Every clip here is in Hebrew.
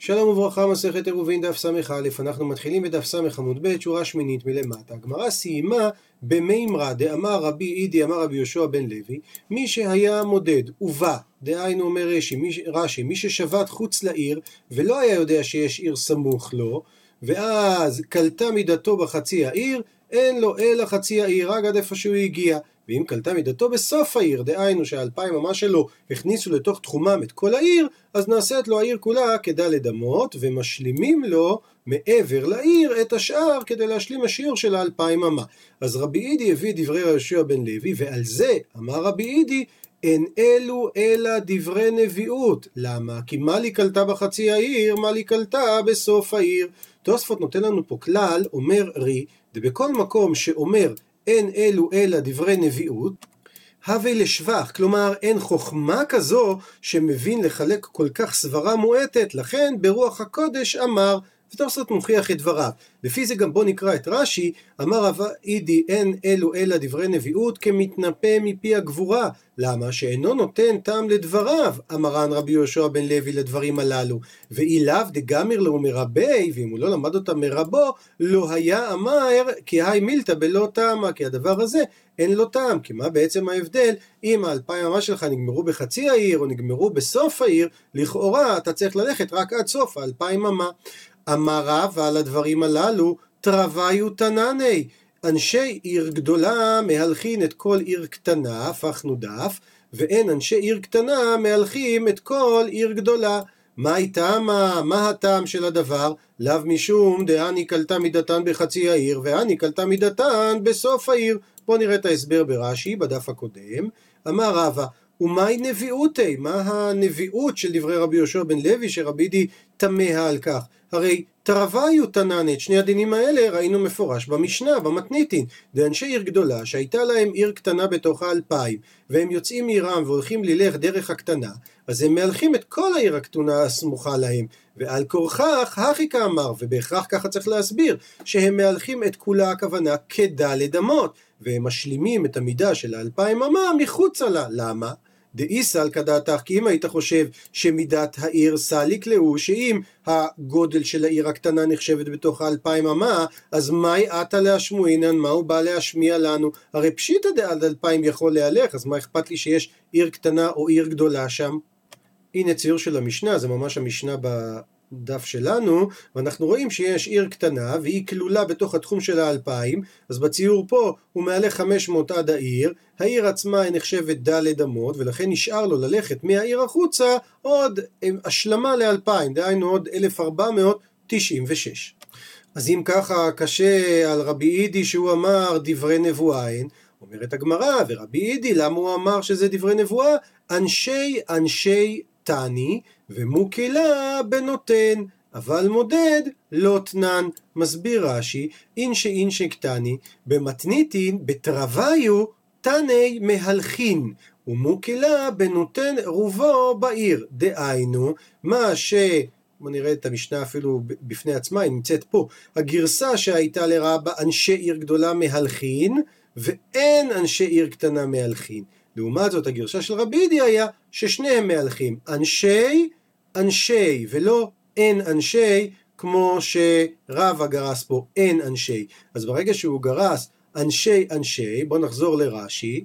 שלום וברכה, מסכת עירובין דף ס"א, אנחנו מתחילים בדף ס' עמוד ב', שורה שמינית מלמטה. הגמרא סיימה במימרא דאמר רבי אידי אמר רבי יהושע בן לוי, מי שהיה מודד ובא, דהיינו אומר רש"י, מי, רש"י, מי ששבת חוץ לעיר ולא היה יודע שיש עיר סמוך לו, ואז קלטה מידתו בחצי העיר, אין לו אלא חצי העיר, רק עד איפה שהוא הגיע. ואם קלטה מידתו בסוף העיר, דהיינו שהאלפיים אמה שלו הכניסו לתוך תחומם את כל העיר, אז נעשית לו העיר כולה כדלת אמות, ומשלימים לו מעבר לעיר את השאר כדי להשלים השיעור של האלפיים אמה. אז רבי אידי הביא דברי יהושע בן לוי, ועל זה אמר רבי אידי, אין אלו אלא דברי נביאות. למה? כי מה לי קלטה בחצי העיר, מה לי קלטה בסוף העיר. תוספות נותן לנו פה כלל, אומר רי, ובכל מקום שאומר אין אלו אלא דברי נביאות, הווה לשבח, כלומר אין חוכמה כזו שמבין לחלק כל כך סברה מועטת, לכן ברוח הקודש אמר, ותוספות מוכיח את דבריו. לפי זה גם בוא נקרא את רש"י, אמר רב אידי אין אלו אלא דברי נביאות כמתנפה מפי הגבורה. למה? שאינו נותן טעם לדבריו, אמרן רבי יהושע בן לוי לדברים הללו. ואי לאו דגמר לו מרבי, ואם הוא לא למד אותה מרבו, לא היה אמר כי היי מילתא בלא טעמה, כי הדבר הזה אין לו טעם. כי מה בעצם ההבדל אם האלפיים אמה שלך נגמרו בחצי העיר או נגמרו בסוף העיר, לכאורה אתה צריך ללכת רק עד סוף האלפיים אמה. אמר רב ועל הדברים הללו תרוויו תנני אנשי עיר גדולה מהלכין את כל עיר קטנה, הפכנו דף, ואין אנשי עיר קטנה מהלכים את כל עיר גדולה. מה טעמה? מה הטעם של הדבר? לאו משום דאני קלטה מידתן בחצי העיר, ואני קלטה מידתן בסוף העיר. בואו נראה את ההסבר ברש"י, בדף הקודם. אמר רבא, ומהי נביאותי? מה הנביאות של דברי רבי יהושע בן לוי שרבי די תמה על כך? הרי תרוויו תנן את שני הדינים האלה ראינו מפורש במשנה, במתניתין. דאנשי עיר גדולה שהייתה להם עיר קטנה בתוך האלפיים והם יוצאים מעירם והולכים ללך דרך הקטנה אז הם מהלכים את כל העיר הקטונה הסמוכה להם ועל כורכך הכי כאמר ובהכרח ככה צריך להסביר שהם מהלכים את כולה הכוונה כדלת אמות והם משלימים את המידה של האלפיים אמה מחוצה לה. למה? דאי סלקא דעתך, כי אם היית חושב שמידת העיר סליק להו, שאם הגודל של העיר הקטנה נחשבת בתוך האלפיים אמה, אז מהי עתה להשמועינן, מה הוא בא להשמיע לנו? הרי פשיטא דעד אלפיים יכול להלך, אז מה אכפת לי שיש עיר קטנה או עיר גדולה שם? הנה ציור של המשנה, זה ממש המשנה ב... דף שלנו, ואנחנו רואים שיש עיר קטנה והיא כלולה בתוך התחום של האלפיים, אז בציור פה הוא מעלה 500 עד העיר, העיר עצמה היא נחשבת ד' אמות, ולכן נשאר לו ללכת מהעיר החוצה עוד השלמה לאלפיים, דהיינו עוד 1496. אז אם ככה קשה על רבי אידי שהוא אמר דברי נבואה אין, אומרת הגמרא, ורבי אידי למה הוא אמר שזה דברי נבואה? אנשי אנשי תני ומוקילה בנותן, אבל מודד לא תנן. מסביר רש"י, אינשי אינשי קטני, במתניתין בתרוויו תני מהלכין. ומוקילה בנותן רובו בעיר. דהיינו, מה ש... בוא נראה את המשנה אפילו בפני עצמה, היא נמצאת פה. הגרסה שהייתה לרבה אנשי עיר גדולה מהלכין, ואין אנשי עיר קטנה מהלכין. לעומת זאת הגרשה של רבי ידי היה ששניהם מהלכים אנשי אנשי ולא אין אנשי כמו שרבא גרס פה אין אנשי אז ברגע שהוא גרס אנשי אנשי בוא נחזור לרש"י.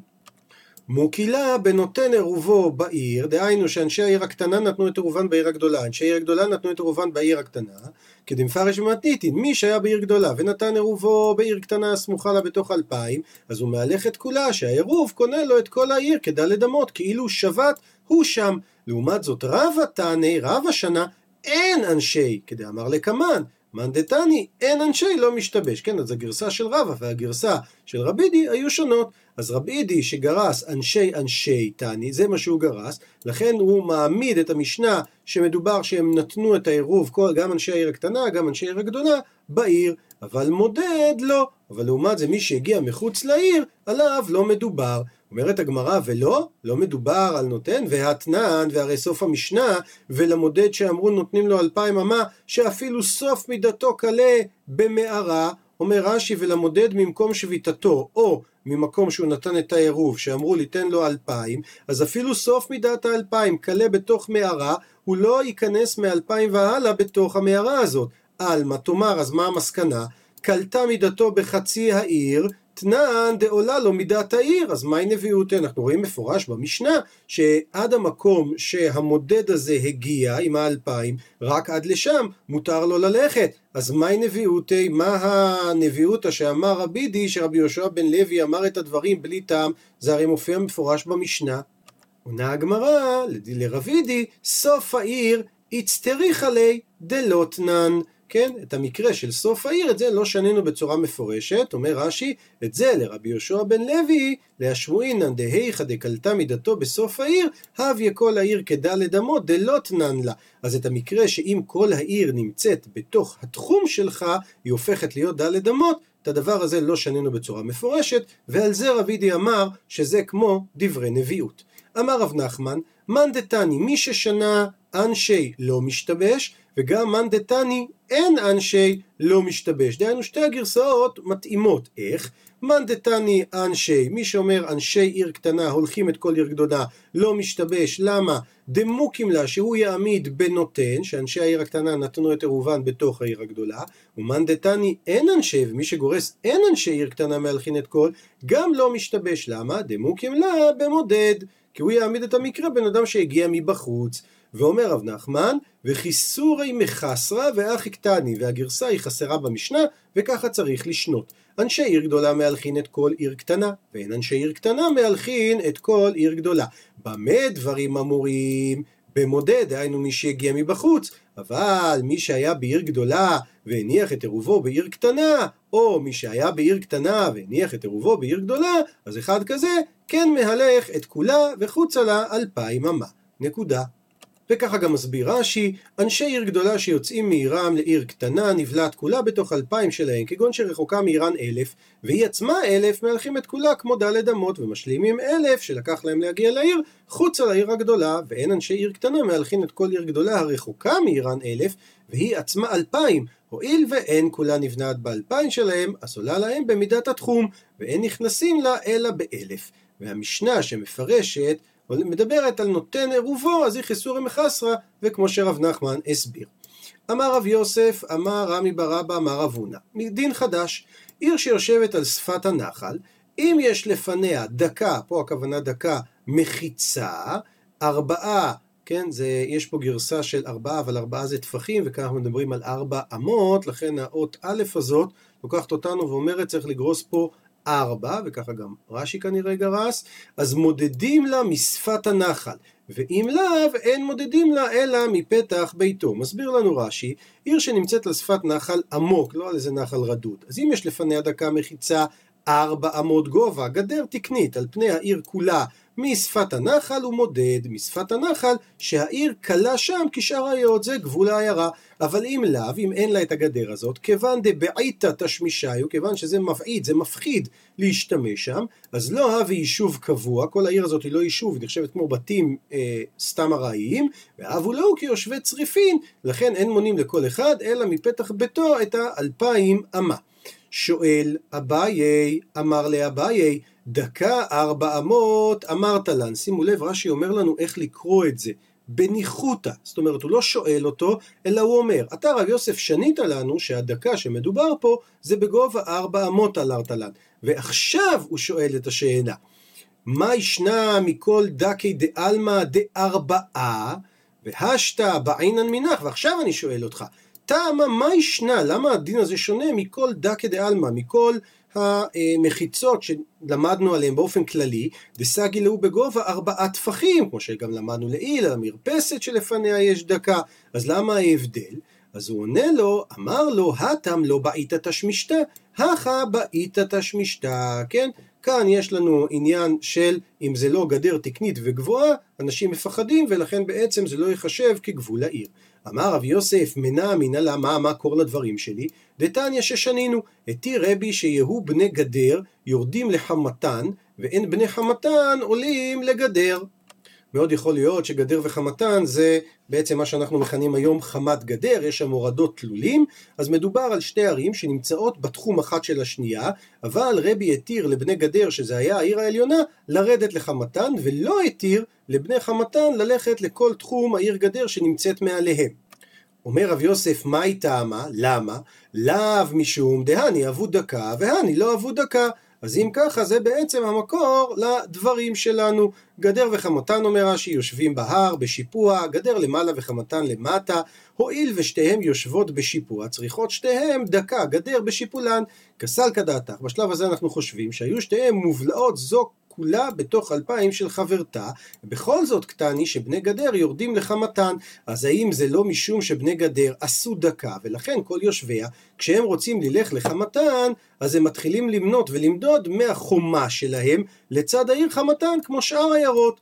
מוקילה בנותן עירובו בעיר, דהיינו שאנשי העיר הקטנה נתנו את עירובן בעיר הגדולה, אנשי העיר הגדולה נתנו את עירובן בעיר הקטנה, כדמפרש ומתניתין, מי שהיה בעיר גדולה ונתן עירובו בעיר קטנה סמוכה לה בתוך אלפיים, אז הוא מהלך את כולה, שהעירוב קונה לו את כל העיר כדלת אמות, כאילו שבת הוא שם. לעומת זאת רב התנא, רב השנה, אין אנשי, כדאמר לקמן, מאן דתני, אין אנשי לא משתבש. כן, אז הגרסה של רבא והגרסה של רבידי היו שונות. אז רבידי שגרס אנשי אנשי תני, זה מה שהוא גרס, לכן הוא מעמיד את המשנה שמדובר שהם נתנו את העירוב, גם אנשי העיר הקטנה, גם אנשי העיר הגדולה, בעיר, אבל מודד לא. אבל לעומת זה מי שהגיע מחוץ לעיר, עליו לא מדובר. אומרת הגמרא, ולא, לא מדובר על נותן והתנן, והרי סוף המשנה, ולמודד שאמרו נותנים לו אלפיים אמה, שאפילו סוף מידתו קלה במערה, אומר רש"י, ולמודד ממקום שביתתו, או ממקום שהוא נתן את העירוב, שאמרו ליתן לו אלפיים, אז אפילו סוף מידת האלפיים קלה בתוך מערה, הוא לא ייכנס מאלפיים והלאה בתוך המערה הזאת. עלמא תאמר, אז מה המסקנה? קלטה מידתו בחצי העיר, תנן דעולה לו מידת העיר, אז מהי נביאות? אנחנו רואים מפורש במשנה שעד המקום שהמודד הזה הגיע עם האלפיים, רק עד לשם מותר לו ללכת. אז מהי נביאותי? מה הנביאותא שאמר רבי די שרבי יהושע בן לוי אמר את הדברים בלי טעם? זה הרי מופיע מפורש במשנה. עונה הגמרא לרבידי סוף העיר הצטריך עלי דלותנן כן, את המקרה של סוף העיר, את זה לא שנינו בצורה מפורשת, אומר רש"י, את זה לרבי יהושע בן לוי, להשמועינן דהיכא דקלתה מידתו בסוף העיר, הביה כל העיר כדלת אמות דלותנן לה. אז את המקרה שאם כל העיר נמצאת בתוך התחום שלך, היא הופכת להיות דלת אמות, את הדבר הזה לא שנינו בצורה מפורשת, ועל זה רבידי אמר שזה כמו דברי נביאות. אמר רב נחמן, מאן דתני, מי ששנה אנשי לא משתבש, וגם מאן דתני אין אנשי לא משתבש. דהיינו שתי הגרסאות מתאימות. איך? מאן דתני אנשי, מי שאומר אנשי עיר קטנה הולכים את כל עיר גדולה, לא משתבש, למה? דמוקים לה שהוא יעמיד בנותן, שאנשי העיר הקטנה נתנו את עירובן בתוך העיר הגדולה, ומאן דתני אין אנשי, ומי שגורס אין אנשי עיר קטנה מהלכין את כל, גם לא משתבש, למה? דמוקים לה במודד, כי הוא יעמיד את המקרה בן אדם שהגיע מבחוץ. ואומר רב נחמן, וחיסורי מחסרה ואחי קטני, והגרסה היא חסרה במשנה, וככה צריך לשנות. אנשי עיר גדולה מהלכין את כל עיר קטנה, ואין אנשי עיר קטנה מהלכין את כל עיר גדולה. במה דברים אמורים? במודד, דהיינו מי שהגיע מבחוץ, אבל מי שהיה בעיר גדולה והניח את עירובו בעיר קטנה, או מי שהיה בעיר קטנה והניח את עירובו בעיר גדולה, אז אחד כזה כן מהלך את כולה וחוצה לה אלפיים אמה. נקודה. וככה גם מסביר רש"י, אנשי עיר גדולה שיוצאים מעירם לעיר קטנה נבלעת כולה בתוך אלפיים שלהם, כגון שרחוקה מאיראן אלף, והיא עצמה אלף, מהלכים את כולה כמו דלת אמות, ומשלימים אלף שלקח להם להגיע לעיר, חוצה לעיר הגדולה, ואין אנשי עיר קטנה מהלכים את כל עיר גדולה הרחוקה מאיראן אלף, והיא עצמה אלפיים, הואיל ואין כולה נבנעת באלפיים שלהם, אז עולה להם במידת התחום, ואין נכנסים לה אלא באלף. והמשנה שמפרשת מדברת על נותן עירובו, אז היא חיסורי מחסרה, וכמו שרב נחמן הסביר. אמר רב יוסף, אמר רמי ברבא, אמר רב הונא. מדין חדש, עיר שיושבת על שפת הנחל, אם יש לפניה דקה, פה הכוונה דקה, מחיצה, ארבעה, כן, זה, יש פה גרסה של ארבעה, אבל ארבעה זה טפחים, וכאן אנחנו מדברים על ארבע אמות, לכן האות א' הזאת לוקחת אותנו ואומרת צריך לגרוס פה ארבע, וככה גם רש"י כנראה גרס, אז מודדים לה משפת הנחל, ואם לאו, אין מודדים לה אלא מפתח ביתו. מסביר לנו רש"י, עיר שנמצאת על שפת נחל עמוק, לא על איזה נחל רדוד. אז אם יש לפניה דקה מחיצה ארבע אמות גובה, גדר תקנית על פני העיר כולה משפת הנחל הוא מודד משפת הנחל שהעיר קלה שם כשאר העירות, זה גבול העיירה. אבל אם לאו, אם אין לה את הגדר הזאת, כיוון דבעיתא תשמישיו, כיוון שזה מבעית, זה מפחיד להשתמש שם, אז לא הווה יישוב קבוע, כל העיר הזאת היא לא יישוב, היא נחשבת כמו בתים אה, סתם ארעיים, והבו להו כיושבי צריפין, לכן אין מונים לכל אחד, אלא מפתח ביתו את האלפיים אמה. שואל אביי, אמר לאביי, דקה ארבע אמות אמרת לן. שימו לב, רש"י אומר לנו איך לקרוא את זה. בניחותא, זאת אומרת הוא לא שואל אותו, אלא הוא אומר, אתה רב יוסף שנית לנו שהדקה שמדובר פה זה בגובה ארבע אמות על ארתלן, ועכשיו הוא שואל את השאלה, מה ישנה מכל דקי דעלמא דארבעה, והשתא בעינן מנח, ועכשיו אני שואל אותך, טעמה מה ישנה, למה הדין הזה שונה מכל דקי דעלמא, מכל המחיצות שלמדנו עליהן באופן כללי, דסגי להו בגובה ארבעה טפחים, כמו שגם למדנו לעיל, על המרפסת שלפניה יש דקה, אז למה ההבדל? אז הוא עונה לו, אמר לו, הטם לא בעית תשמישתא, הכה בעית תשמישתא, כן? כאן יש לנו עניין של אם זה לא גדר תקנית וגבוהה, אנשים מפחדים ולכן בעצם זה לא ייחשב כגבול העיר. אמר רב יוסף, מנע מנהלה, מה המקור לדברים שלי? דתניא ששנינו, התיר רבי שיהיו בני גדר יורדים לחמתן, ואין בני חמתן עולים לגדר. מאוד יכול להיות שגדר וחמתן זה בעצם מה שאנחנו מכנים היום חמת גדר, יש שם הורדות תלולים, אז מדובר על שתי ערים שנמצאות בתחום אחת של השנייה, אבל רבי התיר לבני גדר, שזה היה העיר העליונה, לרדת לחמתן, ולא התיר לבני חמתן ללכת לכל תחום העיר גדר שנמצאת מעליהם. אומר רב יוסף, מה היא טעמה? למה? לאו משום דהני אבו דקה, והני לא אבו דקה. אז אם ככה זה בעצם המקור לדברים שלנו. גדר וחמתן אומר רש"י יושבים בהר בשיפוע, גדר למעלה וחמתן למטה, הואיל ושתיהם יושבות בשיפוע, צריכות שתיהם דקה, גדר בשיפולן, כסל כדעתך. בשלב הזה אנחנו חושבים שהיו שתיהם מובלעות זו כולה בתוך אלפיים של חברתה, בכל זאת קטני שבני גדר יורדים לחמתן. אז האם זה לא משום שבני גדר עשו דקה, ולכן כל יושביה, כשהם רוצים ללך לחמתן, אז הם מתחילים למנות ולמדוד מהחומה שלהם לצד העיר חמתן, כמו שאר העיירות.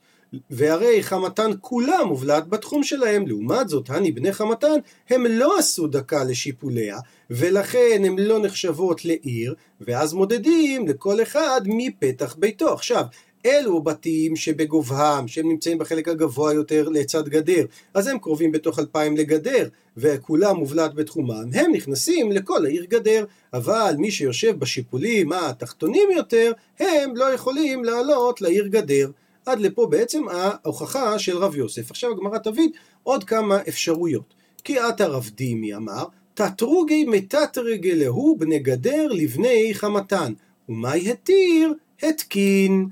והרי חמתן כולה מובלעת בתחום שלהם, לעומת זאת, הני בני חמתן, הם לא עשו דקה לשיפוליה, ולכן הן לא נחשבות לעיר, ואז מודדים לכל אחד מפתח ביתו. עכשיו, אלו בתים שבגובהם, שהם נמצאים בחלק הגבוה יותר לצד גדר, אז הם קרובים בתוך אלפיים לגדר, וכולם מובלעת בתחומם, הם נכנסים לכל העיר גדר, אבל מי שיושב בשיפולים התחתונים יותר, הם לא יכולים לעלות לעיר גדר. עד לפה בעצם ההוכחה של רב יוסף. עכשיו הגמרא תביא עוד כמה אפשרויות. כי עתה רב דימי אמר, תתרוגי מתתרגלהו בני גדר לבני חמתן, ומאי התיר? התקין.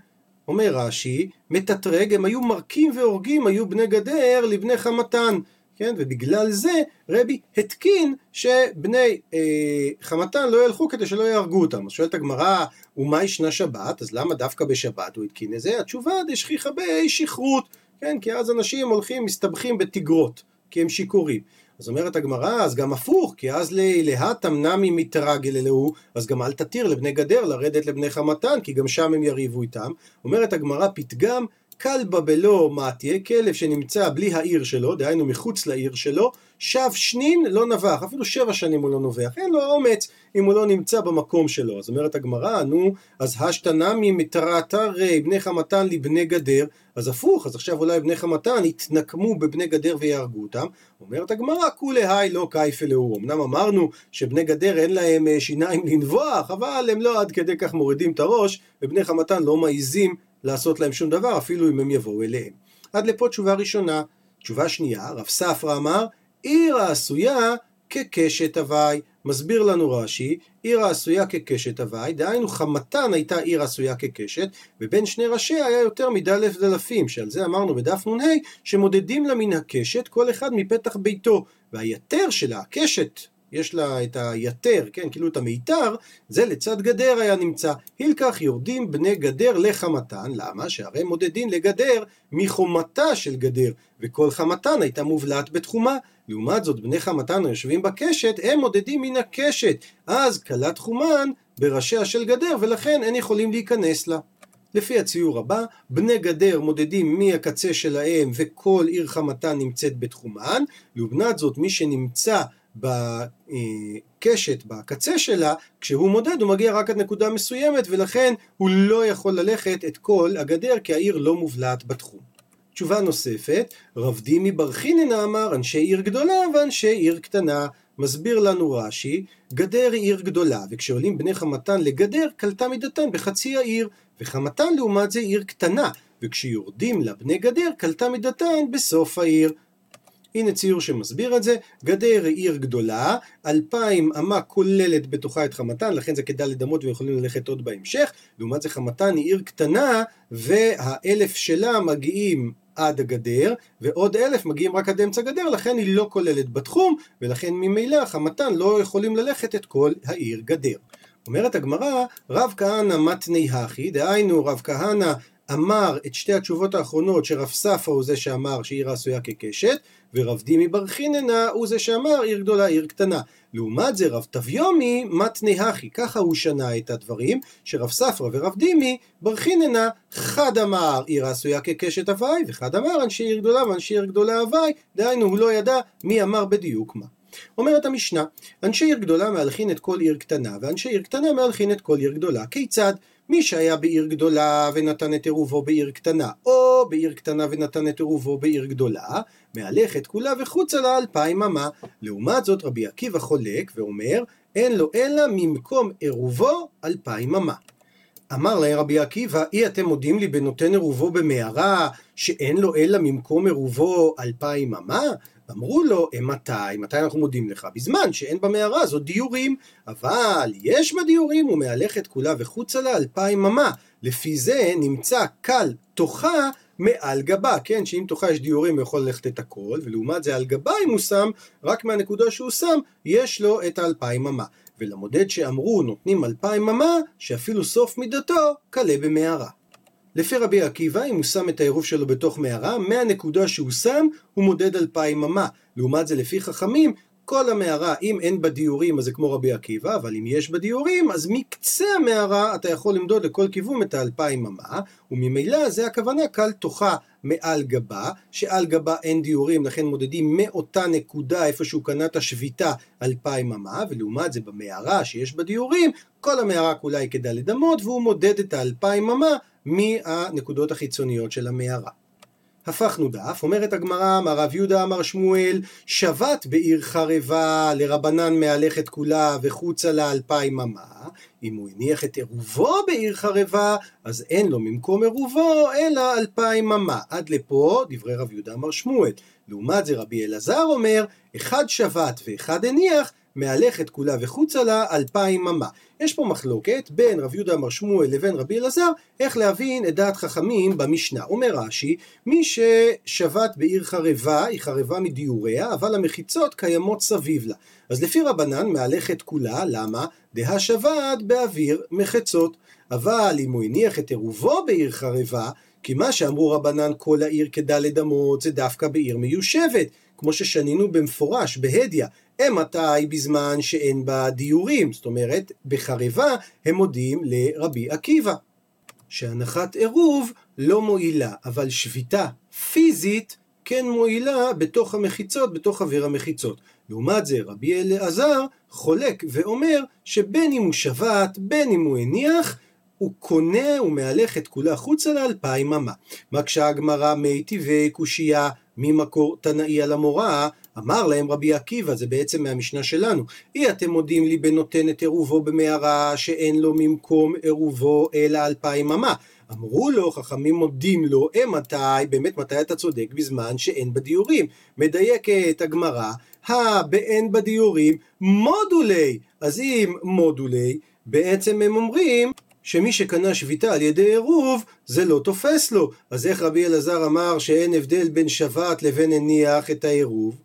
אומר רש"י, מתתרג הם היו מרקים והורגים, היו בני גדר לבני חמתן. כן? ובגלל זה רבי התקין שבני אה, חמתן לא ילכו כדי שלא יהרגו אותם. אז שואלת הגמרא, ומה ישנה שבת? אז למה דווקא בשבת הוא התקין את זה? התשובה דשכיחא באי שכרות, כן? כי אז אנשים הולכים, מסתבכים בתגרות, כי הם שיכורים. אז אומרת הגמרא, אז גם הפוך, כי אז להתם נמי מתרגל אלוהו, אז גם אל תתיר לבני גדר לרדת לבני חמתן, כי גם שם הם יריבו איתם. אומרת הגמרא, פתגם כלבה בלא מתיה, כלב שנמצא בלי העיר שלו, דהיינו מחוץ לעיר שלו, שב שנין לא נבח, אפילו שבע שנים הוא לא נובח, אין לו אומץ אם הוא לא נמצא במקום שלו. אז אומרת הגמרא, נו, אז השתנמי מתרתרי בני חמתן לבני גדר, אז הפוך, אז עכשיו אולי בני חמתן יתנקמו בבני גדר ויהרגו אותם. אומרת הגמרא, כולי היי לא קייפה לאו. אמנם אמרנו שבני גדר אין להם אה, שיניים לנבוח, אבל הם לא עד כדי כך מורידים את הראש, ובני חמתן לא מעיזים לעשות להם שום דבר, אפילו אם הם יבואו אליהם. עד לפה תשובה ראשונה. תשובה שנייה, רב ספרא אמר, עיר העשויה כקשת הוואי. מסביר לנו רש"י, עיר העשויה כקשת הוואי, דהיינו חמתן הייתה עיר עשויה כקשת, ובין שני ראשיה היה יותר מדלף דלפים, שעל זה אמרנו בדף נ"ה, שמודדים לה מן הקשת כל אחד מפתח ביתו, והיתר שלה, הקשת יש לה את היתר, כן, כאילו את המיתר, זה לצד גדר היה נמצא. הילקח יורדים בני גדר לחמתן, למה? שהרי מודדין לגדר מחומתה של גדר, וכל חמתן הייתה מובלעת בתחומה. לעומת זאת, בני חמתן היושבים בקשת, הם מודדים מן הקשת. אז כלת חומן בראשיה של גדר, ולכן אין יכולים להיכנס לה. לפי הציור הבא, בני גדר מודדים מהקצה שלהם וכל עיר חמתן נמצאת בתחומן, לעומת זאת מי שנמצא בקשת, בקצה שלה, כשהוא מודד הוא מגיע רק עד נקודה מסוימת ולכן הוא לא יכול ללכת את כל הגדר כי העיר לא מובלעת בתחום. תשובה נוספת, רב דימי בר חיננה אמר אנשי עיר גדולה ואנשי עיר קטנה. מסביר לנו רש"י, גדר היא עיר גדולה, וכשעולים בני חמתן לגדר, קלטה מידתן בחצי העיר, וחמתן לעומת זה עיר קטנה, וכשיורדים לבני גדר, קלטה מידתן בסוף העיר. הנה ציור שמסביר את זה, גדר היא עיר גדולה, אלפיים אמה כוללת בתוכה את חמתן, לכן זה כדאי לדמות ויכולים ללכת עוד בהמשך, לעומת זה חמתן היא עיר קטנה, והאלף שלה מגיעים עד הגדר, ועוד אלף מגיעים רק עד אמצע הגדר, לכן היא לא כוללת בתחום, ולכן ממילא חמתן לא יכולים ללכת את כל העיר גדר. אומרת הגמרא, רב כהנא מתני הכי, דהיינו רב כהנא אמר את שתי התשובות האחרונות שרב ספרא הוא זה שאמר שעיר עשויה כקשת, ורב דימי בר חיננה הוא זה שאמר עיר גדולה, עיר קטנה. לעומת זה רב תביומי מתני הכי, ככה הוא שנה את הדברים, שרב ספרא ורב דימי בר חיננה חד אמר עיר עשויה כקשת הוואי, וחד אמר אנשי עיר גדולה ואנשי עיר גדולה הוואי, דהיינו הוא לא ידע מי אמר בדיוק מה. אומרת המשנה, אנשי עיר גדולה מהלכין את כל עיר קטנה, ואנשי עיר קטנה מהלכין את כל עיר גדולה. כיצד? מי שהיה בעיר גדולה ונתן את עירובו בעיר קטנה, או בעיר קטנה ונתן את עירובו בעיר גדולה, מהלכת כולה וחוצה לה אלפיים אמה. לעומת זאת רבי עקיבא חולק ואומר, אין לו אלא ממקום עירובו אלפיים אמה. אמר להם רבי עקיבא, אי אתם מודים לי בנותן עירובו במערה, שאין לו אלא ממקום עירובו אלפיים אמה? אמרו לו, מתי? מתי אנחנו מודים לך? בזמן שאין במערה הזאת דיורים. אבל יש בה דיורים, ומהלכת כולה וחוצה לה אלפיים אמה. לפי זה נמצא קל תוכה מעל גבה, כן? שאם תוכה יש דיורים הוא יכול ללכת את הכל, ולעומת זה על גבה אם הוא שם, רק מהנקודה שהוא שם, יש לו את האלפיים אמה. ולמודד שאמרו נותנים אלפיים אמה, שאפילו סוף מידתו קלה במערה. לפי רבי עקיבא, אם הוא שם את העירוב שלו בתוך מערה, מהנקודה שהוא שם, הוא מודד אלפיים אמה. לעומת זה, לפי חכמים, כל המערה, אם אין בה דיורים, אז זה כמו רבי עקיבא, אבל אם יש בה דיורים, אז מקצה המערה אתה יכול למדוד לכל כיוון את האלפיים אמה, וממילא זה הכוונה קל תוכה מעל גבה, שעל גבה אין דיורים, לכן מודדים מאותה נקודה איפה שהוא קנה את השביתה אלפיים אמה, ולעומת זה במערה שיש בה דיורים, כל המערה כולה היא כדלת אמות, והוא מודד את האלפיים אמה מהנקודות החיצוניות של המערה. הפכנו דף, אומרת הגמרא, אמר רב יהודה אמר שמואל, שבת בעיר חרבה לרבנן מהלכת כולה וחוצה לה אלפיים אמה, אם הוא הניח את עירובו בעיר חרבה, אז אין לו ממקום עירובו אלא אלפיים אמה. עד לפה דברי רב יהודה אמר שמואל. לעומת זה רבי אלעזר אומר, אחד שבת ואחד הניח, מהלכת כולה וחוצה לה אלפיים אמה. יש פה מחלוקת בין רב יהודה אמר שמואל לבין רבי אלעזר, איך להבין את דעת חכמים במשנה. אומר רש"י, מי ששבת בעיר חרבה, היא חרבה מדיוריה, אבל המחיצות קיימות סביב לה. אז לפי רבנן מהלכת כולה, למה? דהה שבת באוויר מחצות. אבל אם הוא הניח את עירובו בעיר חרבה, כי מה שאמרו רבנן כל העיר כדלת אמות זה דווקא בעיר מיושבת, כמו ששנינו במפורש בהדיא, מתי בזמן שאין בה דיורים, זאת אומרת בחרבה הם מודים לרבי עקיבא. שהנחת עירוב לא מועילה, אבל שביתה פיזית כן מועילה בתוך המחיצות, בתוך אוויר המחיצות. לעומת זה רבי אלעזר חולק ואומר שבין אם הוא שבת, בין אם הוא הניח, הוא קונה ומהלך את כולה חוצה לאלפיים אמה. מקשה הגמרא מי טבעי קושייה ממקור תנאי על המורה, אמר להם רבי עקיבא, זה בעצם מהמשנה שלנו, אי אתם מודים לי בנותן את עירובו במערה שאין לו ממקום עירובו אלא אלפיים אמה. אמרו לו, חכמים מודים לו, אה מתי, באמת מתי אתה צודק בזמן שאין בדיורים. מדייקת הגמרא, הבאין בדיורים מודולי. אז אם מודולי, בעצם הם אומרים שמי שקנה שביתה על ידי עירוב, זה לא תופס לו. אז איך רבי אלעזר אמר שאין הבדל בין שבת לבין הניח את העירוב?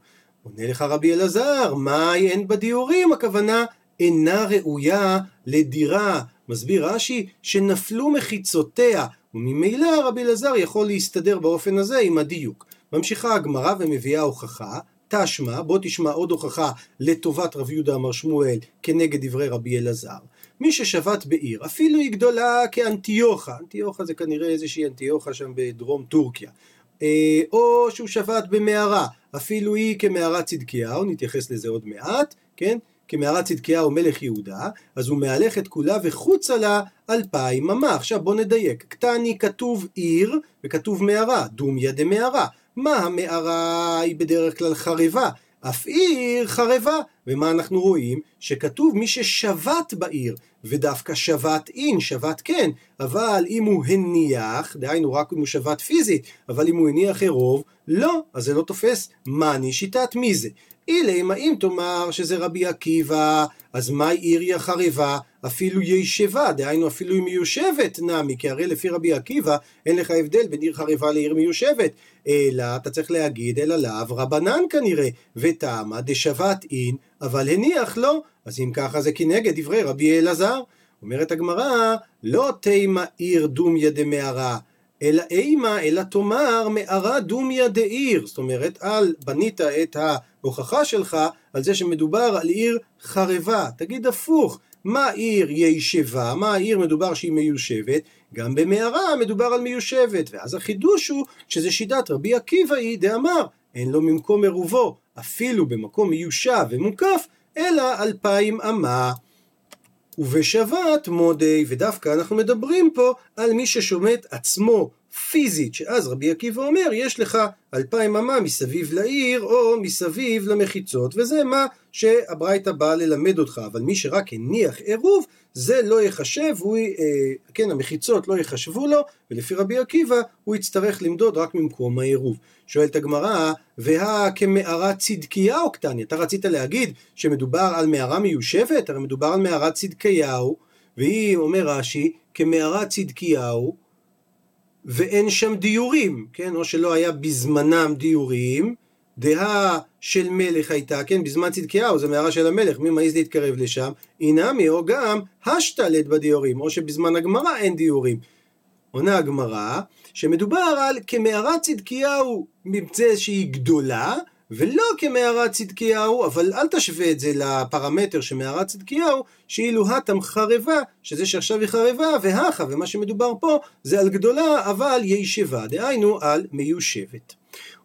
עונה לך רבי אלעזר, מהי אין בדיורים? הכוונה אינה ראויה לדירה. מסביר רש"י שנפלו מחיצותיה, וממילא רבי אלעזר יכול להסתדר באופן הזה עם הדיוק. ממשיכה הגמרא ומביאה הוכחה, תשמע, בוא תשמע עוד הוכחה לטובת רב יהודה אמר שמואל כנגד דברי רבי אלעזר. מי ששבת בעיר, אפילו היא גדולה כאנטיוכה, אנטיוכה זה כנראה איזושהי אנטיוכה שם בדרום טורקיה, אה, או שהוא שבת במערה, אפילו היא כמערת צדקיהו, נתייחס לזה עוד מעט, כן? כמערת צדקיהו מלך יהודה, אז הוא מהלך את כולה וחוצה לה אלפיים אמה. עכשיו בוא נדייק, קטני כתוב עיר וכתוב מערה, דומיה דמערה. מה המערה היא בדרך כלל חרבה, אף עיר חרבה. ומה אנחנו רואים? שכתוב מי ששבת בעיר, ודווקא שבת אין, שבת כן, אבל אם הוא הניח, דהיינו רק אם הוא שבת פיזית, אבל אם הוא הניח עירוב, לא, אז זה לא תופס. מאני שיטת מי זה? אילם, האם תאמר שזה רבי עקיבא, אז מהי עירי החרבה? אפילו ישבה, דהיינו אפילו היא מיושבת נמי, כי הרי לפי רבי עקיבא אין לך הבדל בין עיר חרבה לעיר מיושבת, אלא אתה צריך להגיד אלא לאו רבנן כנראה, ותמה דשבת אין, אבל הניח לו, אז אם ככה זה כנגד דברי רבי אלעזר. אומרת הגמרא, לא תימה עיר דומיה דמערה, אלא אימה, אלא תאמר מערה דומיה דעיר. זאת אומרת, אל בנית את ההוכחה שלך על זה שמדובר על עיר חרבה. תגיד הפוך, מה עיר ישבה, מה העיר מדובר שהיא מיושבת, גם במערה מדובר על מיושבת, ואז החידוש הוא שזה שיטת רבי עקיבא היא דאמר, אין לו ממקום עירובו, אפילו במקום מיושב ומוקף, אלא אלפיים אמה. ובשבת מודי, ודווקא אנחנו מדברים פה על מי ששומט עצמו פיזית, שאז רבי עקיבא אומר, יש לך אלפיים אמה מסביב לעיר, או מסביב למחיצות, וזה מה שהברייתא באה ללמד אותך, אבל מי שרק הניח עירוב, זה לא ייחשב, הוא, אה, כן, המחיצות לא ייחשבו לו, ולפי רבי עקיבא, הוא יצטרך למדוד רק ממקום העירוב. שואלת הגמרא, והא צדקיהו קטני, אתה רצית להגיד שמדובר על מערה מיושבת? הרי מדובר על מערת צדקיהו, והיא, אומר רש"י, כמערת צדקיהו, ואין שם דיורים, כן? או שלא היה בזמנם דיורים, דהה של מלך הייתה, כן? בזמן צדקיהו, זו מערה של המלך, מי מעז להתקרב לשם? אינמי, או גם השתלט בדיורים, או שבזמן הגמרא אין דיורים. עונה הגמרא, שמדובר על כמערת צדקיהו, מזה שהיא גדולה, ולא כמערת צדקיהו, אבל אל תשווה את זה לפרמטר של מערת צדקיהו, שאילו התם חרבה, שזה שעכשיו היא חרבה, והכה, ומה שמדובר פה זה על גדולה, אבל ישבה, דהיינו על מיושבת.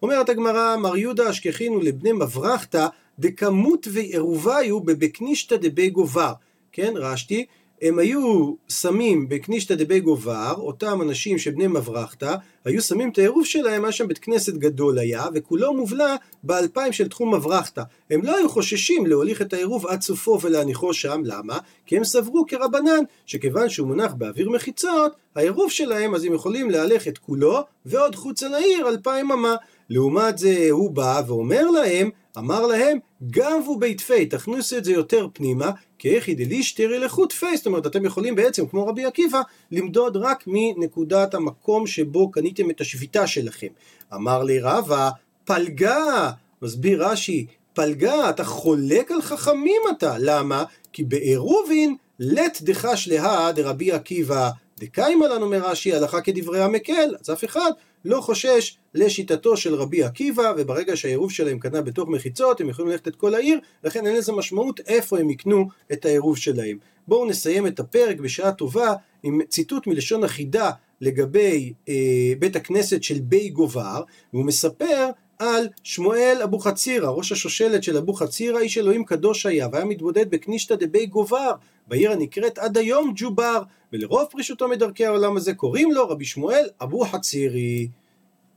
אומרת הגמרא, מר יהודה אשכחינו לבני מברכתא, דכמות ועירוביו בבקנישתא דבי גובר. כן, רשתי, הם היו שמים בקנישתא דבי גובר, אותם אנשים שבני מברכתא, היו שמים את העירוב שלהם, היה שם בית כנסת גדול היה, וכולו מובלע באלפיים של תחום מברכתא. הם לא היו חוששים להוליך את העירוב עד סופו ולהניחו שם, למה? כי הם סברו כרבנן, שכיוון שהוא מונח באוויר מחיצות, העירוב שלהם, אז הם יכולים להלך את כולו, ועוד חוצה לעיר אלפיים אמה. לעומת זה הוא בא ואומר להם, אמר להם, גנבו בית פי, תכניסו את זה יותר פנימה, כי איך דלישתרי לחוט פי, זאת אומרת, אתם יכולים בעצם, כמו רבי עקיבא, למדוד רק מנקודת המקום שבו קניתם את השביתה שלכם. אמר לי רבא, פלגה, מסביר רש"י, פלגה, אתה חולק על חכמים אתה, למה? כי בעירובין לט דחש להא דרבי עקיבא דקיימה לנו מרש"י, הלכה כדברי המקל, אז אף אחד לא חושש לשיטתו של רבי עקיבא, וברגע שהעירוב שלהם קנה בתוך מחיצות, הם יכולים ללכת את כל העיר, לכן אין לזה משמעות איפה הם יקנו את העירוב שלהם. בואו נסיים את הפרק בשעה טובה עם ציטוט מלשון החידה לגבי אה, בית הכנסת של בי גובר, והוא מספר על שמואל אבוחצירא, ראש השושלת של אבוחצירא, איש אלוהים קדוש היה, והיה מתבודד בקנישתא דבי גובר, בעיר הנקראת עד היום ג'ובר, ולרוב פרישותו מדרכי העולם הזה קוראים לו רבי שמואל אבוחצירי.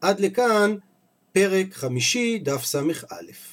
עד לכאן פרק חמישי, דף ס"א.